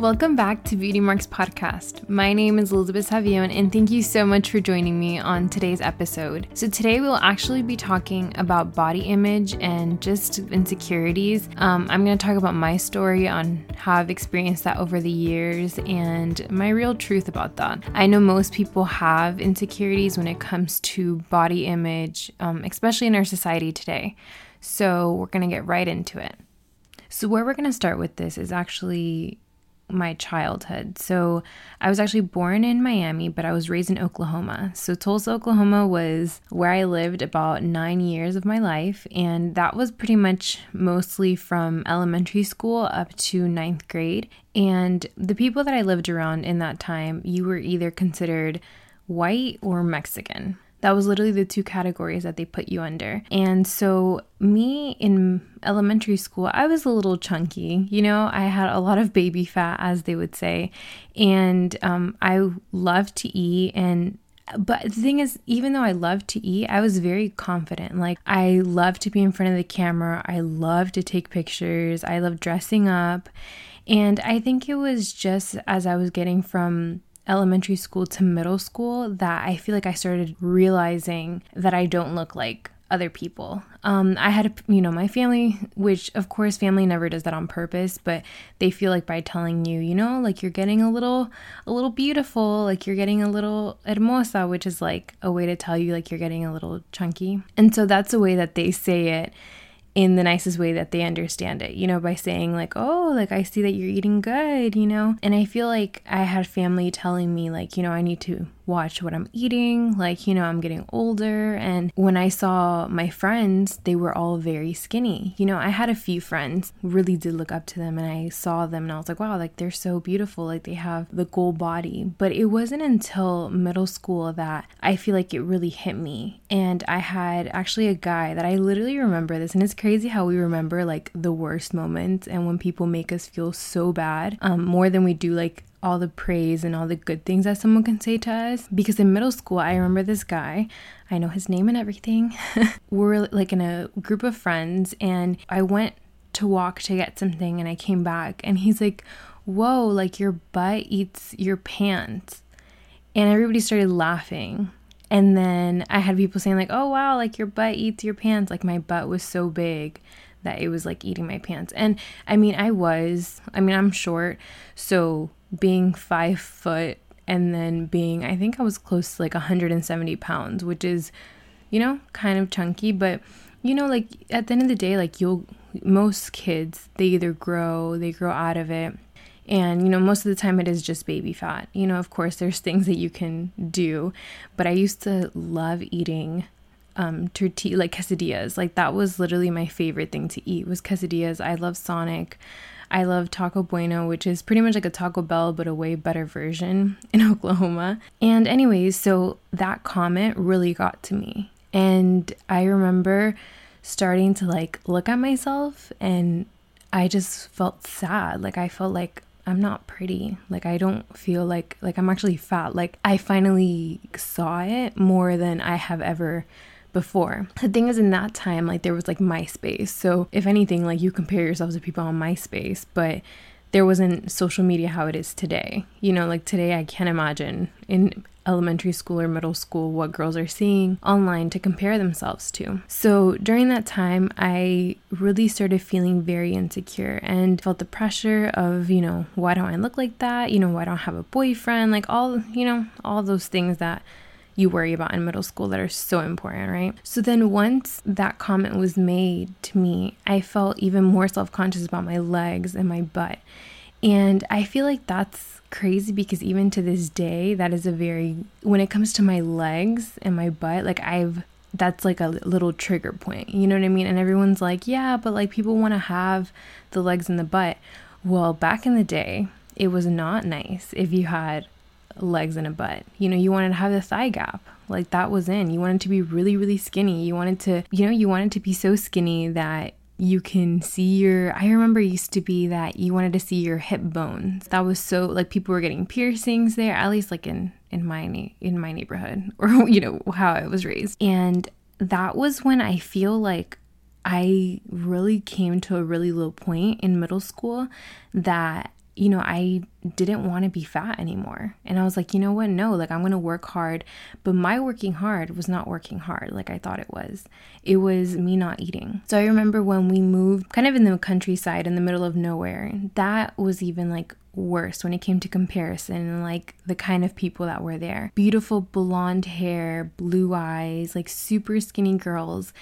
Welcome back to Beauty Marks Podcast. My name is Elizabeth Savion, and thank you so much for joining me on today's episode. So, today we'll actually be talking about body image and just insecurities. Um, I'm going to talk about my story on how I've experienced that over the years and my real truth about that. I know most people have insecurities when it comes to body image, um, especially in our society today. So, we're going to get right into it. So, where we're going to start with this is actually my childhood. So I was actually born in Miami, but I was raised in Oklahoma. So Tulsa, Oklahoma was where I lived about nine years of my life. And that was pretty much mostly from elementary school up to ninth grade. And the people that I lived around in that time, you were either considered white or Mexican. That was literally the two categories that they put you under. And so, me in elementary school, I was a little chunky. You know, I had a lot of baby fat, as they would say. And um, I loved to eat. And but the thing is, even though I loved to eat, I was very confident. Like, I loved to be in front of the camera. I loved to take pictures. I loved dressing up. And I think it was just as I was getting from elementary school to middle school that I feel like I started realizing that I don't look like other people. Um, I had, you know, my family, which of course family never does that on purpose, but they feel like by telling you, you know, like you're getting a little, a little beautiful, like you're getting a little hermosa, which is like a way to tell you like you're getting a little chunky. And so that's a way that they say it in the nicest way that they understand it, you know, by saying, like, oh, like I see that you're eating good, you know? And I feel like I had family telling me, like, you know, I need to watch what I'm eating. Like, you know, I'm getting older. And when I saw my friends, they were all very skinny. You know, I had a few friends, really did look up to them, and I saw them and I was like, wow, like they're so beautiful. Like they have the goal body. But it wasn't until middle school that I feel like it really hit me. And I had actually a guy that I literally remember this, and it's crazy how we remember like the worst moments and when people make us feel so bad um, more than we do like all the praise and all the good things that someone can say to us. Because in middle school, I remember this guy, I know his name and everything. We're like in a group of friends, and I went to walk to get something, and I came back, and he's like, Whoa, like your butt eats your pants. And everybody started laughing. And then I had people saying, like, oh, wow, like your butt eats your pants. Like my butt was so big that it was like eating my pants. And I mean, I was, I mean, I'm short. So being five foot and then being, I think I was close to like 170 pounds, which is, you know, kind of chunky, but you know, like at the end of the day, like you'll, most kids, they either grow, they grow out of it. And, you know, most of the time it is just baby fat. You know, of course, there's things that you can do, but I used to love eating um tortilla like quesadillas like that was literally my favorite thing to eat was quesadillas i love sonic I love Taco Bueno, which is pretty much like a Taco Bell, but a way better version in Oklahoma. And, anyways, so that comment really got to me. And I remember starting to like look at myself and I just felt sad. Like, I felt like I'm not pretty. Like I don't feel like like I'm actually fat. Like I finally saw it more than I have ever before. The thing is, in that time, like there was like MySpace. So if anything, like you compare yourselves to people on MySpace, but there wasn't social media how it is today. You know, like today, I can't imagine in elementary school or middle school what girls are seeing online to compare themselves to. So during that time, I really started feeling very insecure and felt the pressure of, you know, why don't I look like that? You know, why don't I have a boyfriend? Like all, you know, all those things that you worry about in middle school that are so important, right? So then once that comment was made to me, I felt even more self conscious about my legs and my butt. And I feel like that's crazy because even to this day, that is a very, when it comes to my legs and my butt, like I've, that's like a little trigger point. You know what I mean? And everyone's like, yeah, but like people want to have the legs and the butt. Well, back in the day, it was not nice if you had legs and a butt. You know, you wanted to have the thigh gap. Like that was in. You wanted to be really, really skinny. You wanted to, you know, you wanted to be so skinny that you can see your I remember used to be that you wanted to see your hip bones. That was so like people were getting piercings there, at least like in in my in my neighborhood or you know how I was raised. And that was when I feel like I really came to a really low point in middle school that you know, I didn't want to be fat anymore. And I was like, you know what? No, like I'm going to work hard. But my working hard was not working hard like I thought it was. It was me not eating. So I remember when we moved kind of in the countryside in the middle of nowhere, that was even like worse when it came to comparison and like the kind of people that were there. Beautiful blonde hair, blue eyes, like super skinny girls.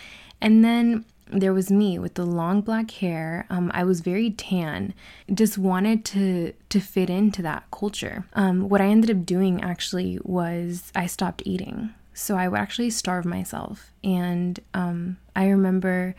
And then there was me with the long black hair. Um, I was very tan. Just wanted to to fit into that culture. Um, what I ended up doing actually was I stopped eating. So I would actually starve myself. And um, I remember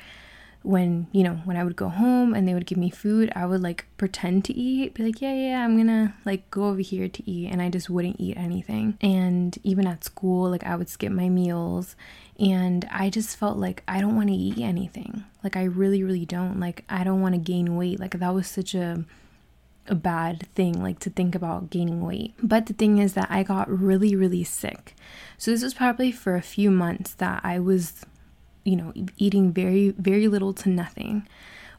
when you know when i would go home and they would give me food i would like pretend to eat be like yeah yeah i'm gonna like go over here to eat and i just wouldn't eat anything. And even at school like i would skip my meals and i just felt like i don't want to eat anything. Like i really really don't. Like i don't want to gain weight. Like that was such a a bad thing like to think about gaining weight. But the thing is that i got really really sick. So this was probably for a few months that i was you know, eating very, very little to nothing.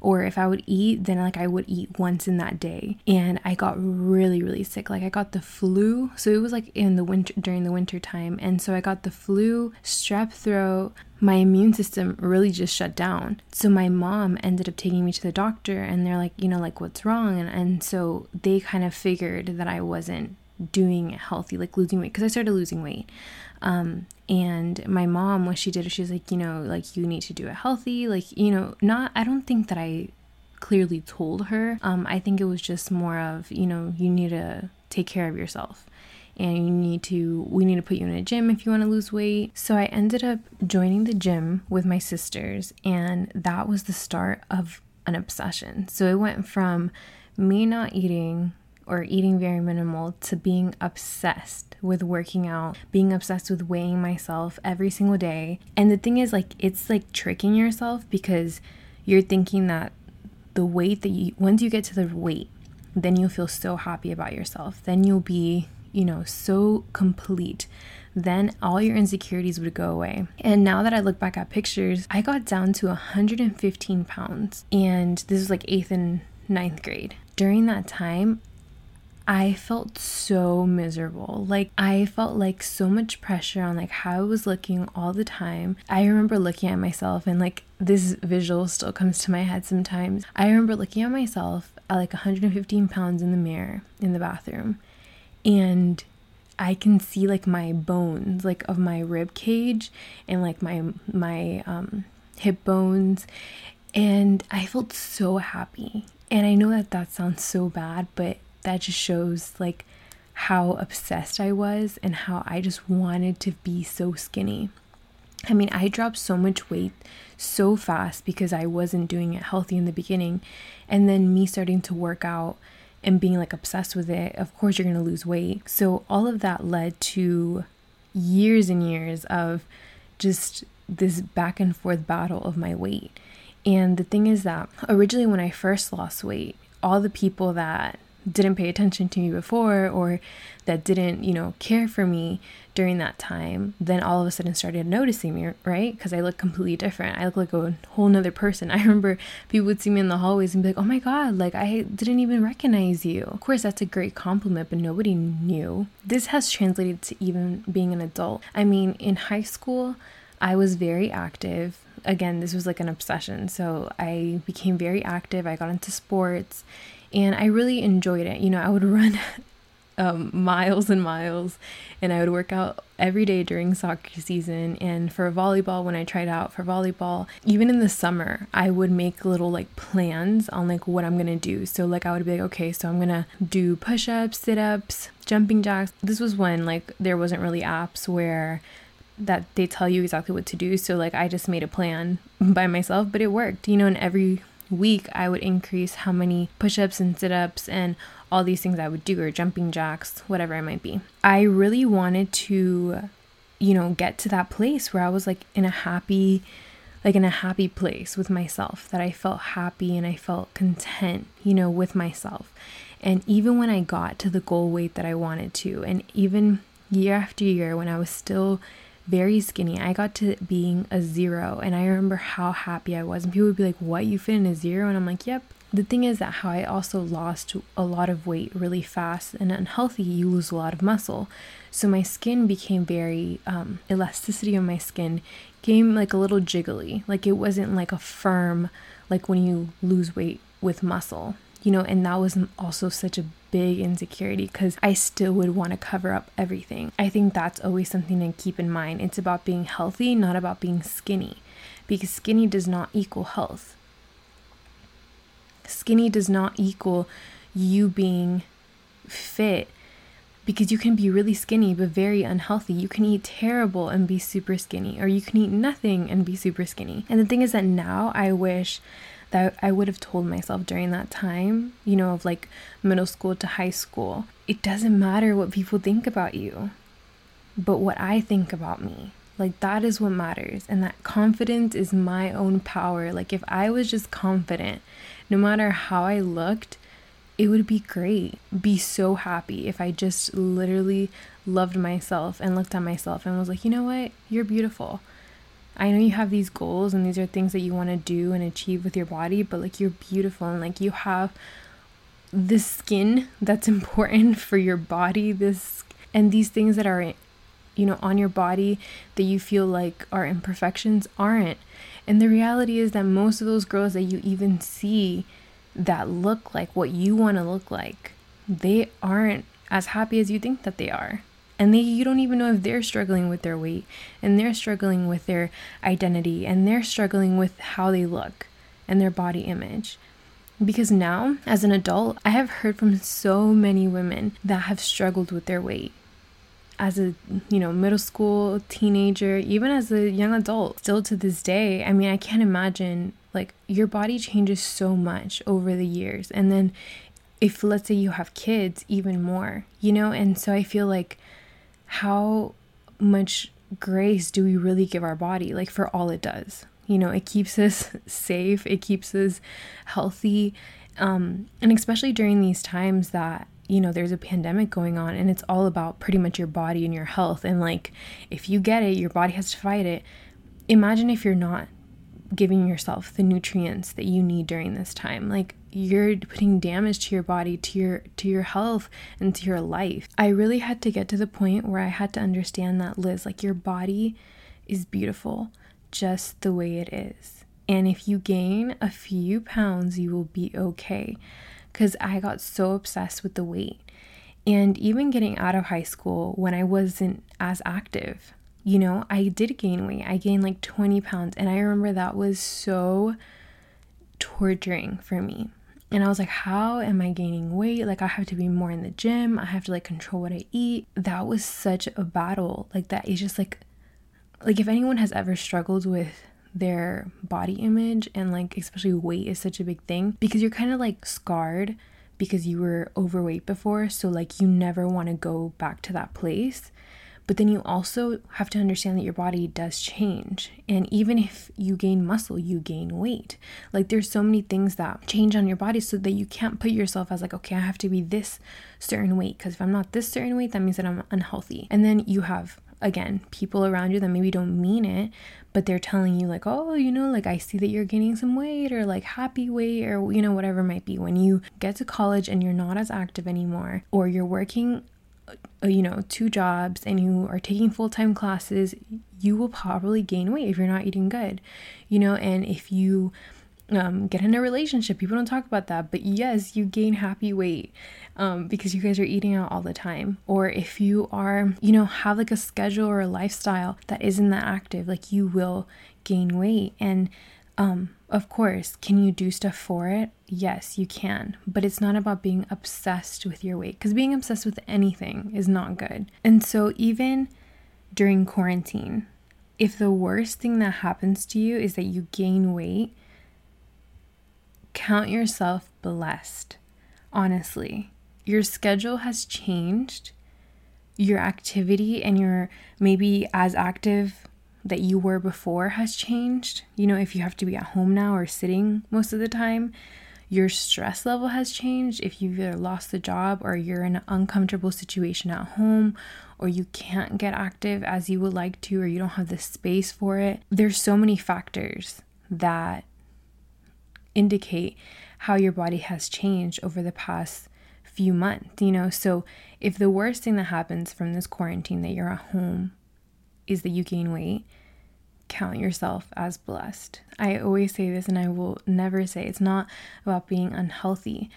Or if I would eat, then like I would eat once in that day. And I got really, really sick. Like I got the flu. So it was like in the winter, during the winter time. And so I got the flu, strep throat. My immune system really just shut down. So my mom ended up taking me to the doctor and they're like, you know, like what's wrong? And, and so they kind of figured that I wasn't doing healthy, like losing weight, because I started losing weight. Um, and my mom, what she did, she's like, you know, like you need to do it healthy. Like, you know, not, I don't think that I clearly told her. Um, I think it was just more of, you know, you need to take care of yourself and you need to we need to put you in a gym if you want to lose weight. So I ended up joining the gym with my sisters and that was the start of an obsession. So it went from me not eating or eating very minimal to being obsessed with working out, being obsessed with weighing myself every single day. And the thing is, like, it's like tricking yourself because you're thinking that the weight that you, once you get to the weight, then you'll feel so happy about yourself. Then you'll be, you know, so complete. Then all your insecurities would go away. And now that I look back at pictures, I got down to 115 pounds. And this was like eighth and ninth grade. During that time, I felt so miserable. Like I felt like so much pressure on like how I was looking all the time. I remember looking at myself and like this visual still comes to my head sometimes. I remember looking at myself at like 115 pounds in the mirror in the bathroom and I can see like my bones like of my rib cage and like my my um hip bones and I felt so happy. And I know that that sounds so bad, but that just shows like how obsessed I was and how I just wanted to be so skinny. I mean, I dropped so much weight so fast because I wasn't doing it healthy in the beginning. And then me starting to work out and being like obsessed with it, of course, you're going to lose weight. So, all of that led to years and years of just this back and forth battle of my weight. And the thing is that originally, when I first lost weight, all the people that didn't pay attention to me before or that didn't, you know, care for me during that time, then all of a sudden started noticing me, right? Because I look completely different. I look like a whole nother person. I remember people would see me in the hallways and be like, oh my God, like I didn't even recognize you. Of course, that's a great compliment, but nobody knew. This has translated to even being an adult. I mean, in high school, I was very active. Again, this was like an obsession. So I became very active. I got into sports and I really enjoyed it. You know, I would run um, miles and miles, and I would work out every day during soccer season. And for volleyball, when I tried out for volleyball, even in the summer, I would make little like plans on like what I'm gonna do. So, like, I would be like, okay, so I'm gonna do push ups, sit ups, jumping jacks. This was when like there wasn't really apps where that they tell you exactly what to do. So, like, I just made a plan by myself, but it worked, you know, and every week, I would increase how many push ups and sit ups and all these things I would do, or jumping jacks, whatever it might be. I really wanted to, you know, get to that place where I was like in a happy, like in a happy place with myself, that I felt happy and I felt content, you know, with myself. And even when I got to the goal weight that I wanted to, and even year after year, when I was still very skinny. I got to being a zero, and I remember how happy I was. And people would be like, What, you fit in a zero? And I'm like, Yep, the thing is that how I also lost a lot of weight really fast and unhealthy, you lose a lot of muscle. So my skin became very, um, elasticity of my skin came like a little jiggly. Like it wasn't like a firm, like when you lose weight with muscle, you know, and that was also such a big insecurity because I still would want to cover up everything. I think that's always something to keep in mind. It's about being healthy, not about being skinny, because skinny does not equal health Skinny does not equal you being fit because you can be really skinny but very unhealthy. You can eat terrible and be super skinny, or you can eat nothing and be super skinny. And the thing is that now I wish that I would have told myself during that time, you know, of like middle school to high school, it doesn't matter what people think about you, but what I think about me. Like that is what matters. And that confidence is my own power. Like if I was just confident, no matter how I looked, it would be great. Be so happy if I just literally loved myself and looked at myself and was like, you know what? You're beautiful. I know you have these goals and these are things that you want to do and achieve with your body, but like you're beautiful and like you have this skin that's important for your body, this and these things that are you know, on your body that you feel like are imperfections aren't. And the reality is that most of those girls that you even see that look like what you want to look like, they aren't as happy as you think that they are. And they you don't even know if they're struggling with their weight and they're struggling with their identity and they're struggling with how they look and their body image. Because now, as an adult, I have heard from so many women that have struggled with their weight. As a you know middle school teenager even as a young adult still to this day i mean i can't imagine like your body changes so much over the years. And then if let's say you have kids even more you know? And so i feel like how much grace do we really give our body like for all it does you know it keeps us safe it keeps us healthy um, and especially during these times that you know, there's a pandemic going on and it's all about pretty much your body and your health. And like, if you get it, your body has to fight it. Imagine if you're not giving yourself the nutrients that you need during this time. Like, you're putting damage to your body to your to your health and to your life i really had to get to the point where i had to understand that liz like your body is beautiful just the way it is and if you gain a few pounds you will be okay because I got so obsessed with the weight. And even getting out of high school when I wasn't as active, you know, I did gain weight. I gained like 20 pounds. And I remember that was so torturing for me. And I was like, how am I gaining weight? Like, I have to be more in the gym. I have to like control what I eat. That was such a battle. Like, that is just like, like if anyone has ever struggled with their body image and like especially weight is such a big thing because you're kind of like scarred because you were overweight before so like you never want to go back to that place but then you also have to understand that your body does change. And even if you gain muscle you gain weight. Like there's so many things that change on your body so that you can't put yourself as like okay i have to be this certain weight. Because if i'm not this certain weight that means that i'm unhealthy. And then you have again people around you that maybe don't mean it but they're telling you like oh you know like i see that you're gaining some weight or like happy weight or you know whatever might be. When you get to college and you're not as active anymore or you're working you know two jobs and you are taking full-time classes you will probably gain weight if you're not eating good you know and if you um, get in a relationship. People don't talk about that, but yes, you gain happy weight um, because you guys are eating out all the time. Or if you are, you know, have like a schedule or a lifestyle that isn't that active, like you will gain weight. And um, of course, can you do stuff for it? Yes, you can. But it's not about being obsessed with your weight because being obsessed with anything is not good. And so, even during quarantine, if the worst thing that happens to you is that you gain weight, count yourself blessed. Honestly, your schedule has changed. Your activity and your maybe as active that you were before has changed. You know, if you have to be at home now or sitting most of the time, your stress level has changed. If you've either lost the job or you're in an uncomfortable situation at home or you can't get active as you would like to or you don't have the space for it, there's so many factors that indicate how your body has changed over the past few months, you know? So if the worst thing that happens from this quarantine that you're at home is that you gain weight, count yourself as blessed. I always say this and I will never say it's not about being unhealthy,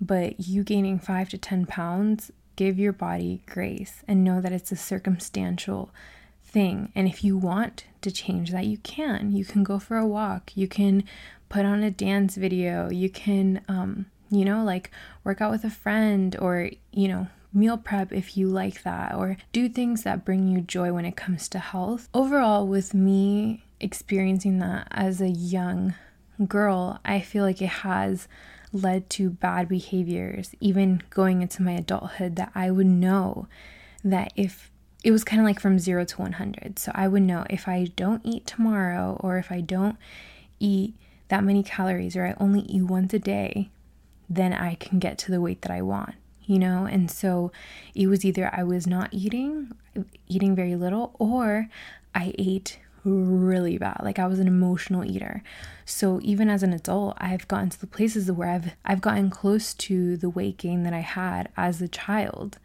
but you gaining 5 to 10 pounds, give your body grace and know that it's a circumstantial thing. And if you want to change that, you can. You can go for a walk. You can put on a dance video. You can um you know, like work out with a friend or, you know, meal prep if you like that, or do things that bring you joy when it comes to health. Overall, with me experiencing that as a young girl, I feel like it has led to bad behaviors, even going into my adulthood, that I would know that if it was kind of like from zero to 100. So I would know if I don't eat tomorrow or if I don't eat that many calories or I only eat once a day, then I can get to the weight that I want, you know? And so it was either I was not eating, eating very little, or I ate really bad. Like I was an emotional eater. So even as an adult, I've gotten to the places where I've I've gotten close to the weight gain that I had as a child.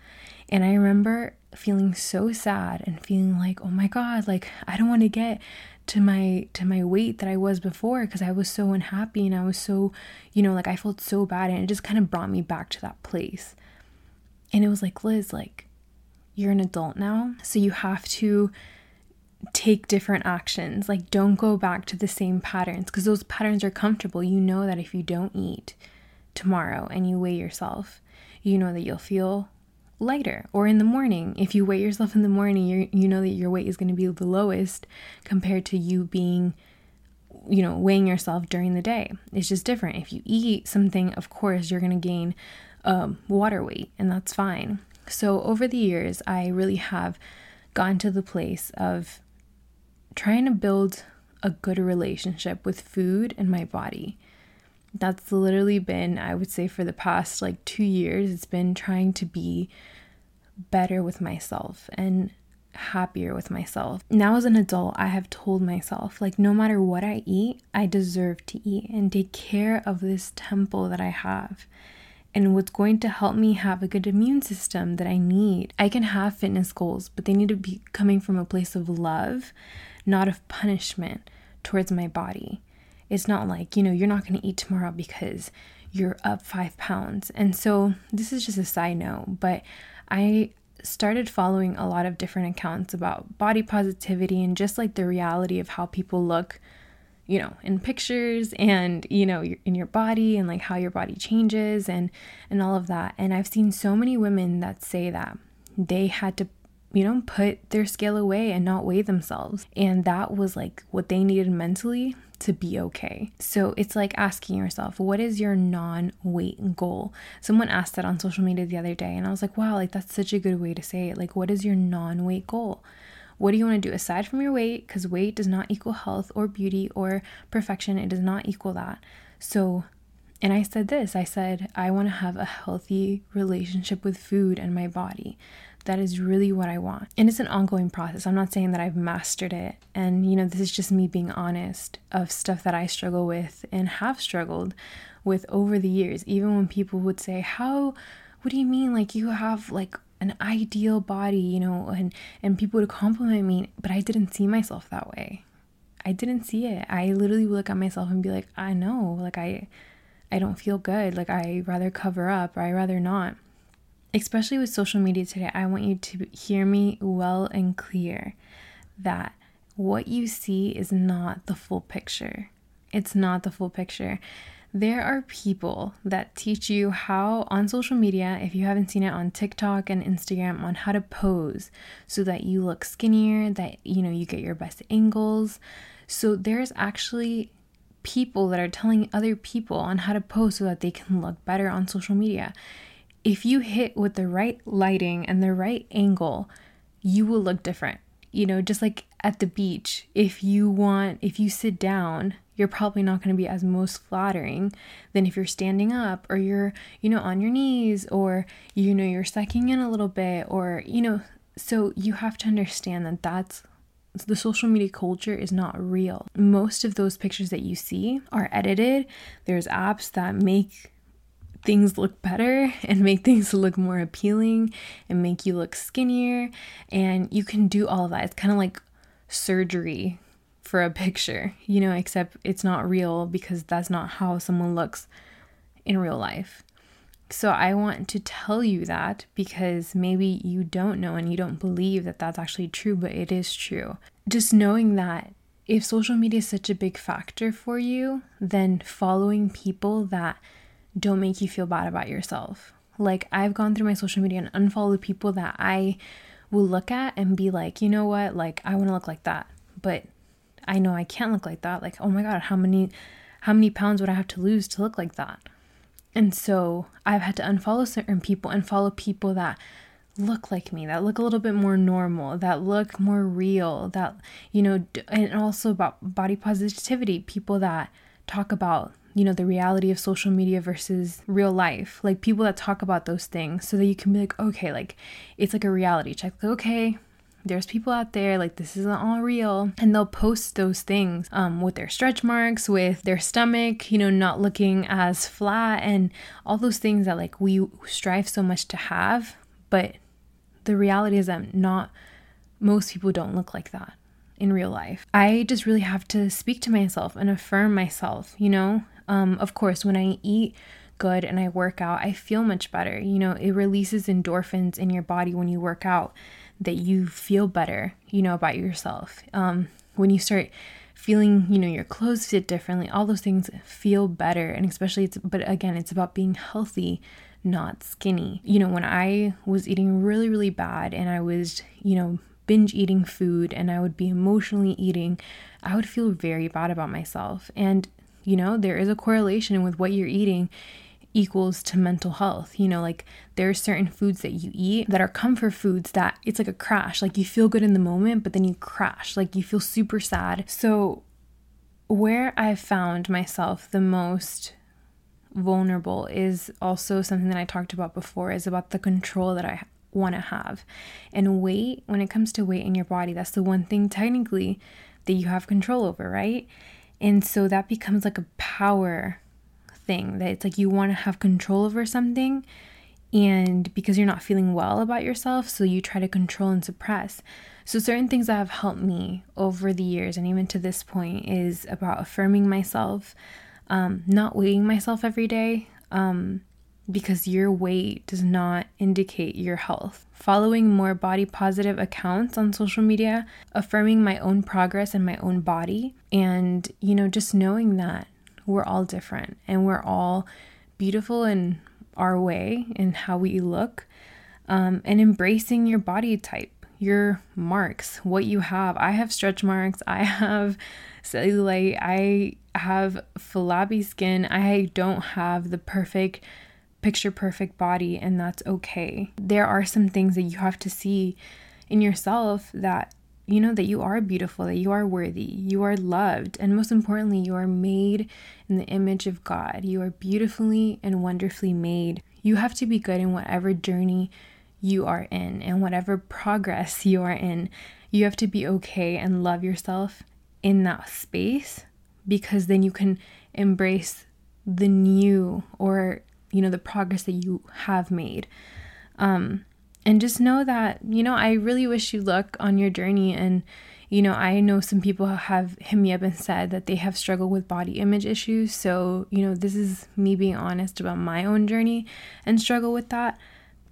And I remember feeling so sad and feeling like, "Oh my god, like I don't want to get to my to my weight that I was before because I was so unhappy and I was so, you know, like I felt so bad and it just kind of brought me back to that place. And it was like, Liz, like you're an adult now, so you have to take different actions. Like don't go back to the same patterns because those patterns are comfortable. You know that if you don't eat tomorrow and you weigh yourself, you know that you'll feel lighter or in the morning if you weigh yourself in the morning you you know that your weight is going to be the lowest compared to you being you know weighing yourself during the day it's just different if you eat something of course you're going to gain um, water weight and that's fine. So over the years i really have gotten to the place of trying to build a good relationship with food and my body. That's literally been i would say for the past like two years it's been trying to be better with myself and happier with myself. Now, as an adult, I have told myself, like, no matter what I eat, I deserve to eat and take care of this temple that I have and what's going to help me have a good immune system that I need. I can have fitness goals, but they need to be coming from a place of love, not of punishment towards my body. It's not like, you know, you're not going to eat tomorrow because you're up five pounds. And so, this is just a side note, but I started following a lot of different accounts about body positivity and just like the reality of how people look, you know, in pictures and, you know, in your body and like how your body changes and and all of that. And I've seen so many women that say that they had to you know, put their scale away and not weigh themselves. And that was like what they needed mentally to be okay. So it's like asking yourself, what is your non weight goal? Someone asked that on social media the other day, and I was like, wow, like that's such a good way to say it. Like, what is your non weight goal? What do you want to do aside from your weight? Because weight does not equal health or beauty or perfection, it does not equal that. So, and I said this I said, I want to have a healthy relationship with food and my body. That is really what I want. And it's an ongoing process. I'm not saying that I've mastered it. And, you know, this is just me being honest of stuff that I struggle with and have struggled with over the years. Even when people would say, How, what do you mean? Like, you have like an ideal body, you know, and, and people would compliment me, but I didn't see myself that way. I didn't see it. I literally would look at myself and be like, I know, like, I, I don't feel good. Like, I rather cover up or I rather not especially with social media today, I want you to hear me well and clear that what you see is not the full picture. It's not the full picture. There are people that teach you how on social media, if you haven't seen it on TikTok and Instagram, on how to pose so that you look skinnier, that you know you get your best angles. So there's actually people that are telling other people on how to pose so that they can look better on social media if you hit with the right lighting and the right angle, you will look different. You know, just like at the beach, if you want, if you sit down, you're probably not going to be as most flattering than if you're standing up or you're, you know, on your knees or, you know, you're sucking in a little bit or, you know, so you have to understand that that's the social media culture is not real. Most of those pictures that you see are edited. There's apps that make things look better and make things look more appealing and make you look skinnier. And you can do all of that. It's kind of like surgery for a picture, you know, except it's not real because that's not how someone looks in real life. So I want to tell you that because maybe you don't know and you don't believe that that's actually true, but it is true. Just knowing that if social media is such a big factor for you, then following people that don't make you feel bad about yourself. Like I've gone through my social media and unfollowed people that I will look at and be like, you know what, like I want to look like that. But I know I can't look like that. Like, oh my god, how many how many pounds would I have to lose to look like that? And so I've had to unfollow certain people and follow people that look like me, that look a little bit more normal, that look more real, that, you know, and also about body positivity, people that talk about, you know, the reality of social media versus real life, like people that talk about those things so that you can be like, okay, like it's like a reality check. Like, okay, there's people out there like this isn't all real and they'll post those things um, with their stretch marks with their stomach you know not looking as flat and all those things that like we strive so much to have but the reality is that not most people don't look like that in real life. I just really have to speak to myself and affirm myself you know? Um, of course when i eat good and i work out i feel much better you know? It releases endorphins in your body when you work out that you feel better, you know, about yourself. Um, when you start feeling, you know, your clothes fit differently, all those things feel better. And especially, it's, but again, it's about being healthy, not skinny. You know, when I was eating really, really bad and I was, you know, binge eating food and I would be emotionally eating, I would feel very bad about myself. And, you know, there is a correlation with what you're eating equals to mental health. You know, like there are certain foods that you eat that are comfort foods that it's like a crash. Like you feel good in the moment, but then you crash. Like you feel super sad. So, where I've found myself the most vulnerable is also something that I talked about before is about the control that I want to have. And weight, when it comes to weight in your body, that's the one thing technically that you have control over, right? And so that becomes like a power thing that it's like you want to have control over something and because you're not feeling well about yourself so you try to control and suppress so certain things that have helped me over the years and even to this point is about affirming myself um, not weighing myself every day um, because your weight does not indicate your health. Following more body positive accounts on social media, affirming my own progress and my own body, and you know, just knowing that we're all different and we're all beautiful in our way and how we look. Um, and embracing your body type, your marks, what you have. I have stretch marks, I have cellulite, I have flabby skin, I don't have the perfect picture perfect body, and that's okay. There are some things that you have to see in yourself that you know that you are beautiful, that you are worthy, you are loved, and most importantly, you are made in the image of God. You are beautifully and wonderfully made. You have to be good in whatever journey you are in and whatever progress you are in. You have to be okay and love yourself in that space because then you can embrace the new or you know the progress that you have made. Um, and just know that, you know, I really wish you luck on your journey. And, you know, I know some people have hit me up and said that they have struggled with body image issues. So, you know, this is me being honest about my own journey and struggle with that.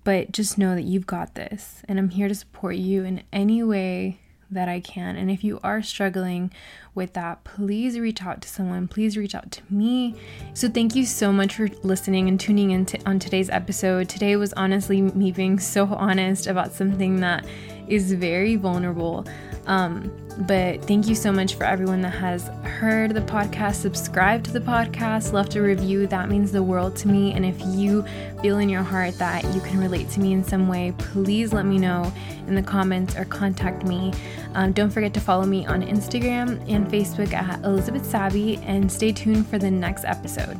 But just know that you've got this. And I'm here to support you in any way that I can. And if you are struggling with that, please reach out to someone. Please reach out to me. So thank you so much for listening and tuning in to, on today's episode. Today was honestly me being so honest about something that is very vulnerable. Um, but thank you so much for everyone that has heard the podcast, subscribed to the podcast, left a review. That means the world to me. And if you feel in your heart that you can relate to me in some way, please let me know in the comments or contact me. Um, don't forget to follow me on Instagram and Facebook at Elizabeth Savvy and stay tuned for the next episode.